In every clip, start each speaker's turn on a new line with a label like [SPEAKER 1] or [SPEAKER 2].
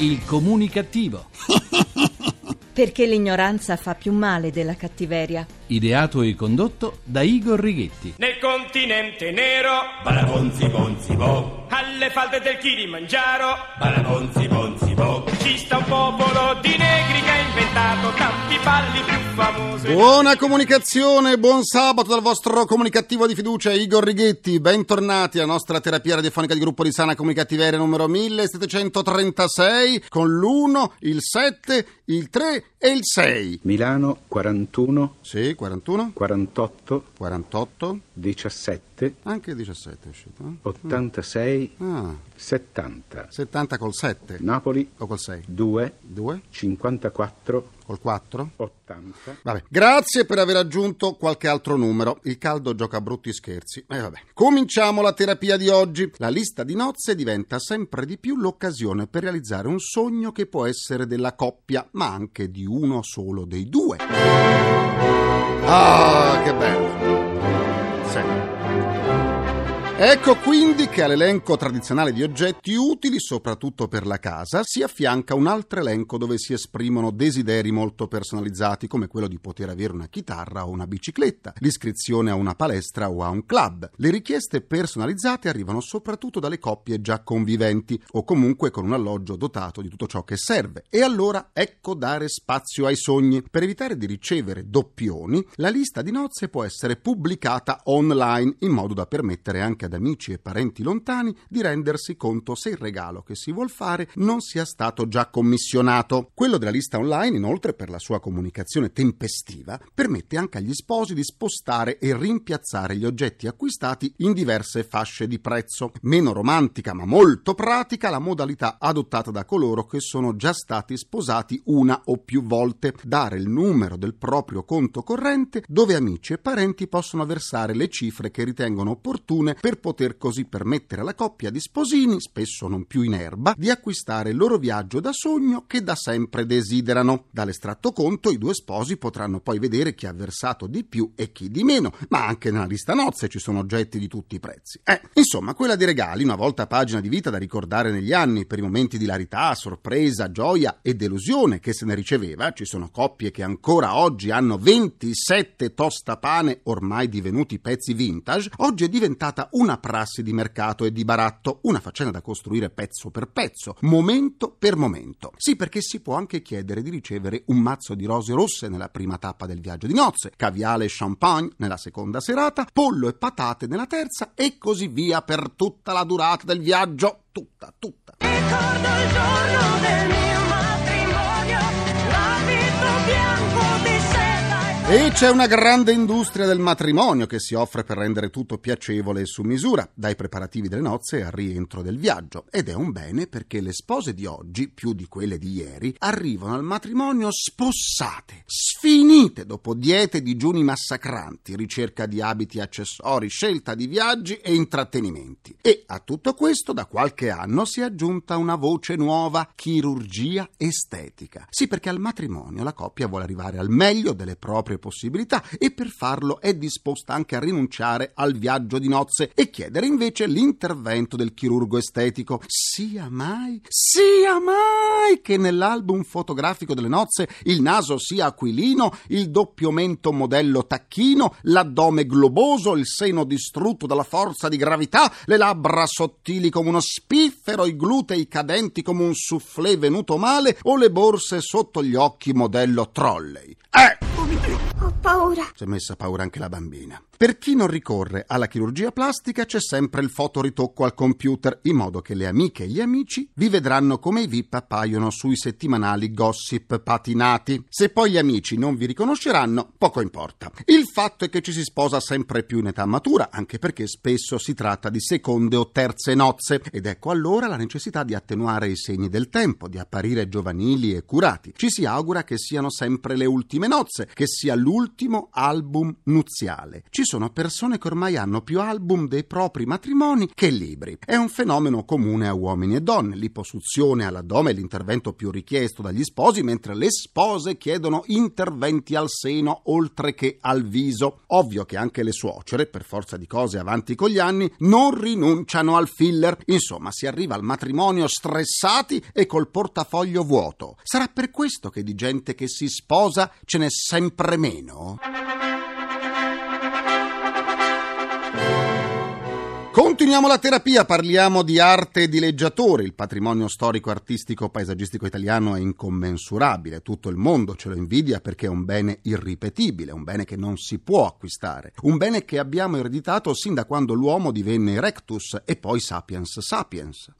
[SPEAKER 1] Il comunicativo.
[SPEAKER 2] Perché l'ignoranza fa più male della cattiveria.
[SPEAKER 1] Ideato e condotto da Igor Righetti.
[SPEAKER 3] Nel continente nero,
[SPEAKER 4] Barabonzi bonzi bo,
[SPEAKER 3] alle falde del Kilimangiaro,
[SPEAKER 4] barabonzi bonzi bo.
[SPEAKER 3] Ci sta un popolo di negri che ha inventato tanti balli più famosi.
[SPEAKER 5] Buona comunicazione, buon sabato dal vostro comunicativo di fiducia Igor Righetti. Bentornati alla nostra terapia radiofonica di gruppo di sana comunicativeria numero 1736 con l'1, il 7, il 3 e il 6.
[SPEAKER 6] Milano 41
[SPEAKER 5] Sì, 41,
[SPEAKER 6] 48
[SPEAKER 5] 48,
[SPEAKER 6] 17
[SPEAKER 5] anche 17 è uscito. eh?
[SPEAKER 6] 86
[SPEAKER 5] Ah,
[SPEAKER 6] 70
[SPEAKER 5] 70 col 7
[SPEAKER 6] Napoli
[SPEAKER 5] o col 6?
[SPEAKER 6] 2
[SPEAKER 5] 2
[SPEAKER 6] 54
[SPEAKER 5] col 4?
[SPEAKER 6] 80
[SPEAKER 5] Vabbè, grazie per aver aggiunto qualche altro numero. Il caldo gioca brutti scherzi. E vabbè. Cominciamo la terapia di oggi. La lista di nozze diventa sempre di più l'occasione per realizzare un sogno che può essere della coppia, ma anche di uno solo dei due. Ah, che bello. Sì. Ecco quindi che all'elenco tradizionale di oggetti utili soprattutto per la casa si affianca un altro elenco dove si esprimono desideri molto personalizzati come quello di poter avere una chitarra o una bicicletta, l'iscrizione a una palestra o a un club. Le richieste personalizzate arrivano soprattutto dalle coppie già conviventi o comunque con un alloggio dotato di tutto ciò che serve. E allora ecco dare spazio ai sogni. Per evitare di ricevere doppioni, la lista di nozze può essere pubblicata online in modo da permettere anche ad amici e parenti lontani di rendersi conto se il regalo che si vuol fare non sia stato già commissionato. Quello della lista online, inoltre, per la sua comunicazione tempestiva, permette anche agli sposi di spostare e rimpiazzare gli oggetti acquistati in diverse fasce di prezzo. Meno romantica ma molto pratica la modalità adottata da coloro che sono già stati sposati una o più volte, dare il numero del proprio conto corrente dove amici e parenti possono versare le cifre che ritengono opportune per poter così permettere alla coppia di sposini, spesso non più in erba, di acquistare il loro viaggio da sogno che da sempre desiderano. Dall'estratto conto i due sposi potranno poi vedere chi ha versato di più e chi di meno, ma anche nella lista nozze ci sono oggetti di tutti i prezzi. Eh, insomma, quella di regali, una volta pagina di vita da ricordare negli anni per i momenti di hilarità, sorpresa, gioia e delusione che se ne riceveva, ci sono coppie che ancora oggi hanno 27 tostapane ormai divenuti pezzi vintage, oggi è diventata una prassi di mercato e di baratto, una faccenda da costruire pezzo per pezzo, momento per momento. Sì, perché si può anche chiedere di ricevere un mazzo di rose rosse nella prima tappa del viaggio di nozze, caviale e champagne nella seconda serata, pollo e patate nella terza e così via per tutta la durata del viaggio. Tutta, tutta.
[SPEAKER 7] Ricordo il giorno del mio matrimonio, l'abito bianco e
[SPEAKER 5] c'è una grande industria del matrimonio che si offre per rendere tutto piacevole e su misura, dai preparativi delle nozze al rientro del viaggio. Ed è un bene perché le spose di oggi, più di quelle di ieri, arrivano al matrimonio spossate, sfinite dopo diete e digiuni massacranti, ricerca di abiti accessori, scelta di viaggi e intrattenimenti. E a tutto questo da qualche anno si è aggiunta una voce nuova, chirurgia estetica. Sì, perché al matrimonio la coppia vuole arrivare al meglio delle proprie possibilità e per farlo è disposta anche a rinunciare al viaggio di nozze e chiedere invece l'intervento del chirurgo estetico. Sia mai, sia mai che nell'album fotografico delle nozze il naso sia aquilino, il doppio mento modello tacchino, l'addome globoso, il seno distrutto dalla forza di gravità, le labbra sottili come uno spiffero, i glutei cadenti come un soufflé venuto male o le borse sotto gli occhi modello trolley. Eh!
[SPEAKER 7] Ho paura.
[SPEAKER 5] Si è messa paura anche la bambina. Per chi non ricorre alla chirurgia plastica c'è sempre il fotoritocco al computer, in modo che le amiche e gli amici vi vedranno come i VIP appaiono sui settimanali gossip patinati. Se poi gli amici non vi riconosceranno, poco importa. Il fatto è che ci si sposa sempre più in età matura, anche perché spesso si tratta di seconde o terze nozze, ed ecco allora la necessità di attenuare i segni del tempo, di apparire giovanili e curati. Ci si augura che siano sempre le ultime nozze, che sia l'ultimo album nuziale. Ci sono persone che ormai hanno più album dei propri matrimoni che libri. È un fenomeno comune a uomini e donne. L'iposuzione all'addome è l'intervento più richiesto dagli sposi, mentre le spose chiedono interventi al seno oltre che al viso. Ovvio che anche le suocere, per forza di cose avanti con gli anni, non rinunciano al filler. Insomma, si arriva al matrimonio stressati e col portafoglio vuoto. Sarà per questo che di gente che si sposa ce n'è sempre meno? Continuiamo la terapia, parliamo di arte di leggiatori. Il patrimonio storico, artistico, paesaggistico italiano è incommensurabile. Tutto il mondo ce lo invidia perché è un bene irripetibile, un bene che non si può acquistare. Un bene che abbiamo ereditato sin da quando l'uomo divenne erectus e poi sapiens sapiens.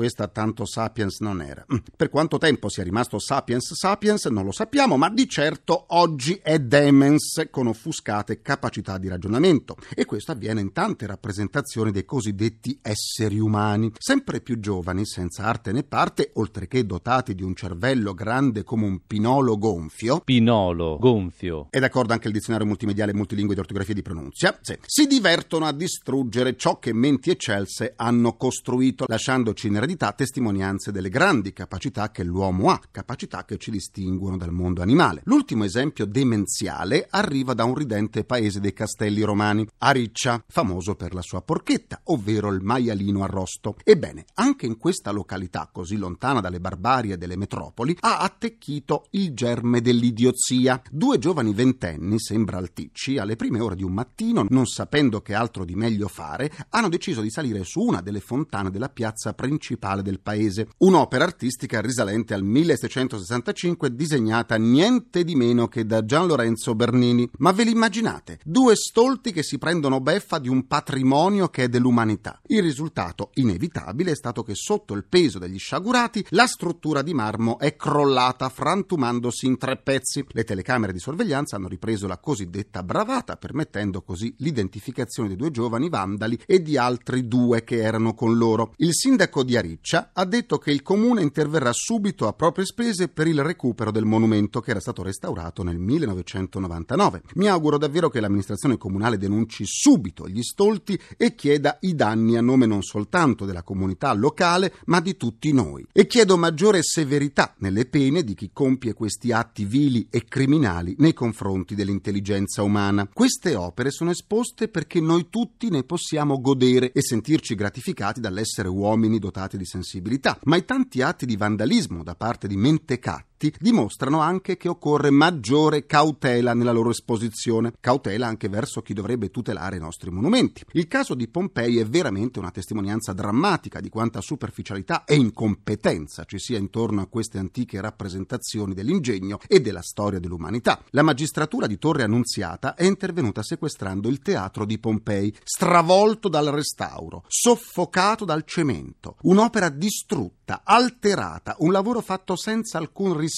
[SPEAKER 5] Questa tanto sapiens non era. Mm, Per quanto tempo sia rimasto sapiens sapiens non lo sappiamo, ma di certo oggi è demens con offuscate capacità di ragionamento e questo avviene in tante rappresentazioni dei cosiddetti esseri umani, sempre più giovani, senza arte né parte, oltre che dotati di un cervello grande come un pinolo gonfio,
[SPEAKER 8] Pinolo, gonfio.
[SPEAKER 5] è d'accordo anche il dizionario multimediale multilingue di ortografia e di pronunzia? Sì. Si divertono a distruggere ciò che menti eccelse hanno costruito, lasciandoci in eredità testimonianze delle grandi capacità che l'uomo ha, capacità che ci distinguono dal mondo animale. L'ultimo esempio demenziale arriva da un ridente paese dei castelli romani, Ariccia, famoso per la sua porchetta, ovvero il maialino arrosto. Ebbene, anche in questa località, così lontana dalle barbarie delle metropoli, ha attecchito il germe dell'idiozia. Due giovani ventenni, sembra alticci, alle prime ore di un mattino, non sapendo che altro di meglio fare, hanno deciso di salire su una delle fontane della piazza principale del paese. Un'opera artistica risalente al 1665 disegnata niente di meno che da Gian Lorenzo Bernini. Ma ve l'immaginate? Due stolti che si prendono beffa di un patrimonio che è dell'umanità. Il risultato inevitabile è stato che sotto il peso degli sciagurati la struttura di marmo è crollata frantumandosi in tre pezzi. Le telecamere di sorveglianza hanno ripreso la cosiddetta bravata, permettendo così l'identificazione dei due giovani vandali e di altri due che erano con loro. Il sindaco di Ariccia ha detto che il comune interverrà subito a proprie spese per il recupero del monumento che era stato restaurato nel 1999. Mi auguro davvero che l'amministrazione comunale denunci subito gli stolti e chieda i danni a nome non soltanto della comunità locale, ma di tutti noi. E chiedo maggiore severità nelle pene di chi compie questi atti vili e criminali nei confronti dell'intelligenza umana. Queste opere sono esposte perché noi tutti ne possiamo godere e sentirci gratificati dall'essere uomini dotati di sensibilità, ma i tanti atti di vandalismo da parte di mentecatti dimostrano anche che occorre maggiore cautela nella loro esposizione, cautela anche verso chi dovrebbe tutelare i nostri monumenti. Il caso di Pompei è veramente una testimonianza drammatica di quanta superficialità e incompetenza ci sia intorno a queste antiche rappresentazioni dell'ingegno e della storia dell'umanità. La magistratura di Torre Annunziata è intervenuta sequestrando il teatro di Pompei, stravolto dal restauro, soffocato dal cemento, un'opera distrutta, alterata, un lavoro fatto senza alcun rispetto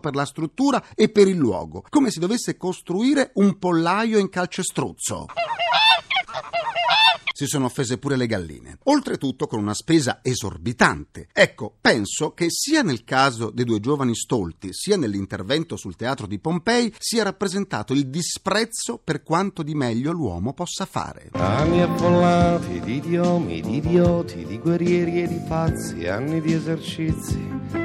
[SPEAKER 5] per la struttura e per il luogo, come se dovesse costruire un pollaio in calcestruzzo. Si sono offese pure le galline. Oltretutto con una spesa esorbitante. Ecco, penso che sia nel caso dei due giovani stolti, sia nell'intervento sul teatro di Pompei, sia rappresentato il disprezzo per quanto di meglio l'uomo possa fare.
[SPEAKER 9] Anni affollati di idiomi, di idioti, di guerrieri e di pazzi, anni di esercizi.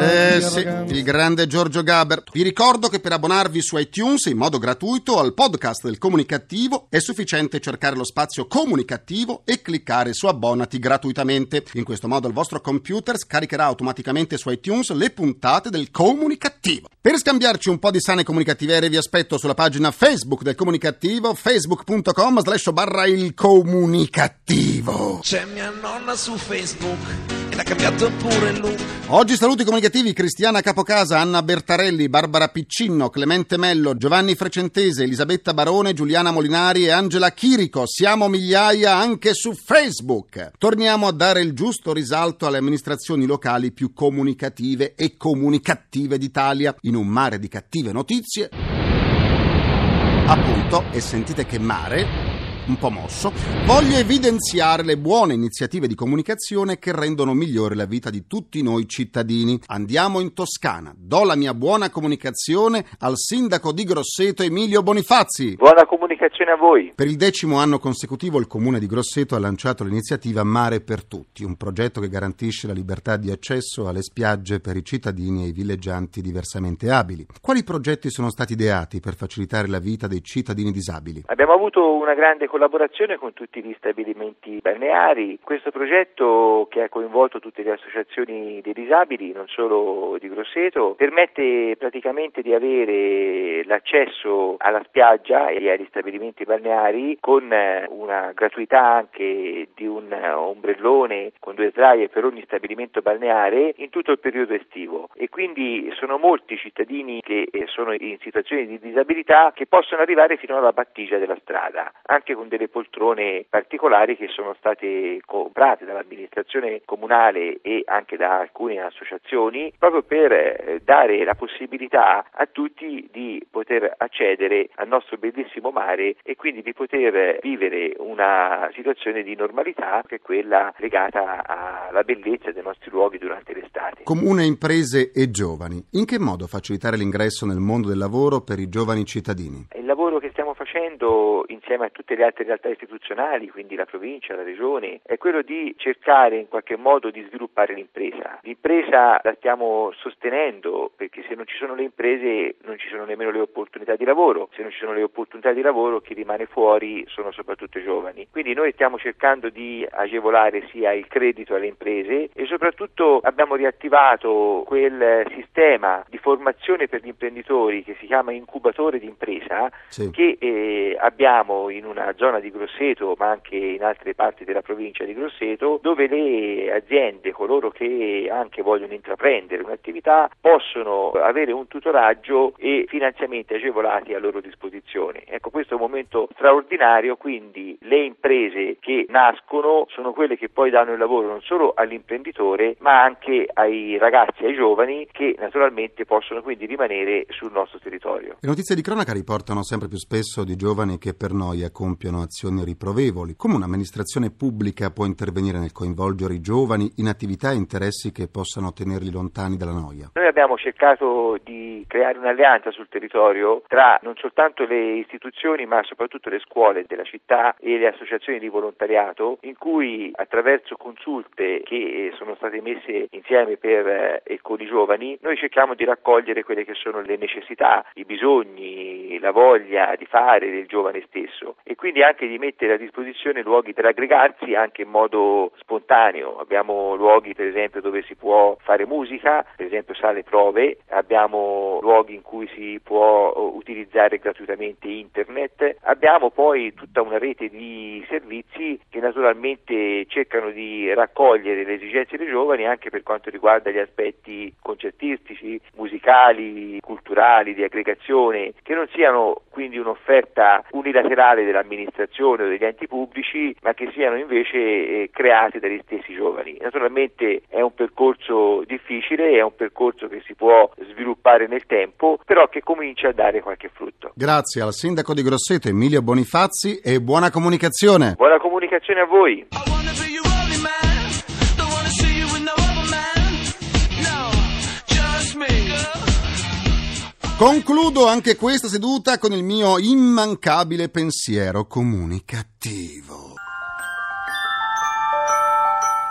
[SPEAKER 5] Eh sì, il grande Giorgio Gaber. Vi ricordo che per abbonarvi su iTunes in modo gratuito al podcast del Comunicativo è sufficiente cercare lo spazio Comunicativo e cliccare su abbonati gratuitamente. In questo modo il vostro computer scaricherà automaticamente su iTunes le puntate del Comunicativo. Per scambiarci un po' di sane comunicativerie vi aspetto sulla pagina Facebook del Comunicativo, facebook.com slash barra il comunicativo.
[SPEAKER 10] C'è mia nonna su Facebook ed ha cambiato pure look.
[SPEAKER 5] Oggi saluti comunicativi Cristiana Capocasa, Anna Bertarelli, Barbara Piccinno, Clemente Mello, Giovanni Frecentese, Elisabetta Barone, Giuliana Molinari e Angela Chirico. Siamo migliaia anche su Facebook. Torniamo a dare il giusto risalto alle amministrazioni locali più comunicative e comunicative d'Italia in un mare di cattive notizie. Appunto, e sentite che mare un po' mosso, voglio evidenziare le buone iniziative di comunicazione che rendono migliore la vita di tutti noi cittadini. Andiamo in Toscana. Do la mia buona comunicazione al sindaco di Grosseto Emilio Bonifazzi.
[SPEAKER 8] Buona comunicazione a voi.
[SPEAKER 5] Per il decimo anno consecutivo il comune di Grosseto ha lanciato l'iniziativa Mare per tutti, un progetto che garantisce la libertà di accesso alle spiagge per i cittadini e i villeggianti diversamente abili. Quali progetti sono stati ideati per facilitare la vita dei cittadini disabili?
[SPEAKER 8] Abbiamo avuto una grande collaborazione con tutti gli stabilimenti balneari. Questo progetto che ha coinvolto tutte le associazioni dei disabili, non solo di Grosseto, permette praticamente di avere l'accesso alla spiaggia e agli stabilimenti balneari con eh, una gratuità anche di un ombrellone con due sdraie per ogni stabilimento balneare in tutto il periodo estivo e quindi sono molti i cittadini che eh, sono in situazioni di disabilità che possono arrivare fino alla battigia della strada, anche con delle poltrone particolari che sono state comprate dall'amministrazione comunale e anche da alcune associazioni proprio per eh, dare la possibilità a tutti di poter accedere al nostro bellissimo mare e quindi di poter vivere una situazione di normalità che è quella legata alla bellezza dei nostri luoghi durante l'estate.
[SPEAKER 5] Comune, imprese e giovani. In che modo facilitare l'ingresso nel mondo del lavoro per i giovani cittadini?
[SPEAKER 8] Il lavoro che stiamo facendo insieme a tutte le altre realtà istituzionali, quindi la provincia, la regione, è quello di cercare in qualche modo di sviluppare l'impresa. L'impresa la stiamo sostenendo perché se non ci sono le imprese non ci sono nemmeno le opportunità di lavoro, se non ci sono le opportunità di lavoro chi rimane fuori sono soprattutto i giovani. Quindi noi stiamo cercando di agevolare sia il credito alle imprese e soprattutto abbiamo riattivato quel sistema di formazione per gli imprenditori che si chiama incubatore di impresa
[SPEAKER 5] Sì.
[SPEAKER 8] che eh, abbiamo in una zona di Grosseto ma anche in altre parti della provincia di Grosseto dove le aziende, coloro che anche vogliono intraprendere un'attività possono avere un tutoraggio e finanziamenti agevolati a loro disposizione. Ecco, questo è un momento straordinario, quindi le imprese che nascono sono quelle che poi danno il lavoro non solo all'imprenditore ma anche ai ragazzi, ai giovani che naturalmente possono quindi rimanere sul nostro territorio.
[SPEAKER 5] Le notizie di cronaca riportano sempre più spesso di giovani che per noia compiono azioni riprovevoli. Come un'amministrazione pubblica può intervenire nel coinvolgere i giovani in attività e interessi che possano tenerli lontani dalla noia?
[SPEAKER 8] Noi abbiamo cercato di creare un'alleanza sul territorio tra non soltanto le istituzioni ma soprattutto le scuole della città e le associazioni di volontariato in cui attraverso consulte che eh, sono state messe insieme per eh, e con i giovani noi cerchiamo di raccogliere quelle che sono le necessità, i bisogni, la voglia di fare del giovane stesso e quindi anche di mettere a disposizione luoghi per aggregarsi anche in modo spontaneo. Abbiamo luoghi per esempio dove si può fare musica, per esempio sale prove, abbiamo luoghi in cui si può eh, utilizzare gratuitamente internet, abbiamo poi tutta una rete di servizi che naturalmente cercano di raccogliere le esigenze dei giovani anche per quanto riguarda gli aspetti concertistici, musicali, culturali, di aggregazione, che non siano quindi un'offerta unilaterale dell'amministrazione o degli enti pubblici, ma che siano invece eh, create dagli stessi giovani. Naturalmente è un percorso difficile, è un percorso che si può sviluppare nel tempo, però che comincia a dare qualche frutto.
[SPEAKER 5] Grazie al sindaco di Grosseto Emilio Bonifazzi e buona comunicazione.
[SPEAKER 8] Buona comunicazione a voi.
[SPEAKER 7] See you with no other man. No, just me.
[SPEAKER 5] Concludo anche questa seduta con il mio immancabile pensiero comunicativo.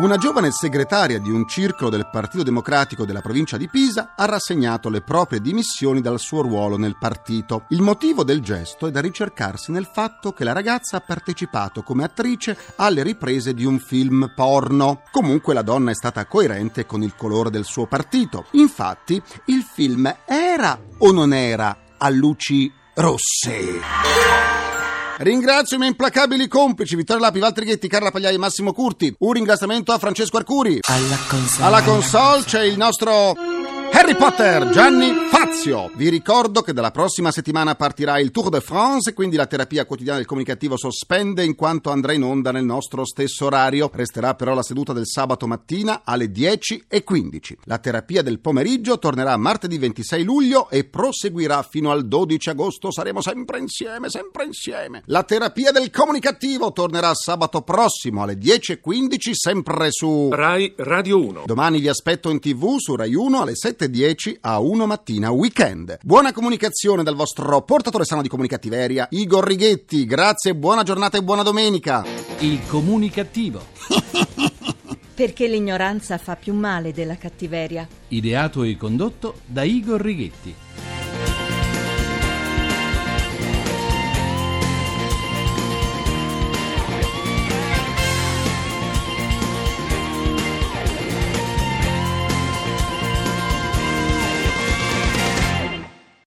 [SPEAKER 5] Una giovane segretaria di un circolo del Partito Democratico della provincia di Pisa ha rassegnato le proprie dimissioni dal suo ruolo nel partito. Il motivo del gesto è da ricercarsi nel fatto che la ragazza ha partecipato come attrice alle riprese di un film porno. Comunque la donna è stata coerente con il colore del suo partito. Infatti, il film era o non era a luci rosse? Ringrazio i miei implacabili complici Vittorio Lapi, Walter Ghetti, Carla Pagliai e Massimo Curti. Un ringraziamento a Francesco Arcuri.
[SPEAKER 11] Alla console.
[SPEAKER 5] Alla console c'è il nostro Harry Potter, Gianni Fazio. Vi ricordo che dalla prossima settimana partirà il Tour de France, quindi la terapia quotidiana del comunicativo sospende in quanto andrà in onda nel nostro stesso orario. Resterà però la seduta del sabato mattina alle 10 e 15. La terapia del pomeriggio tornerà martedì 26 luglio e proseguirà fino al 12 agosto. Saremo sempre insieme, sempre insieme. La terapia del comunicativo tornerà sabato prossimo alle 10 e 15, sempre su
[SPEAKER 11] Rai Radio 1.
[SPEAKER 5] Domani vi aspetto in tv su Rai 1 alle 7.10 a 1 mattina weekend. Buona comunicazione dal vostro portatore sano di comunicattiveria, Igor Righetti. Grazie, buona giornata e buona domenica.
[SPEAKER 1] Il comunicativo.
[SPEAKER 2] Perché l'ignoranza fa più male della cattiveria.
[SPEAKER 1] Ideato e condotto da Igor Righetti.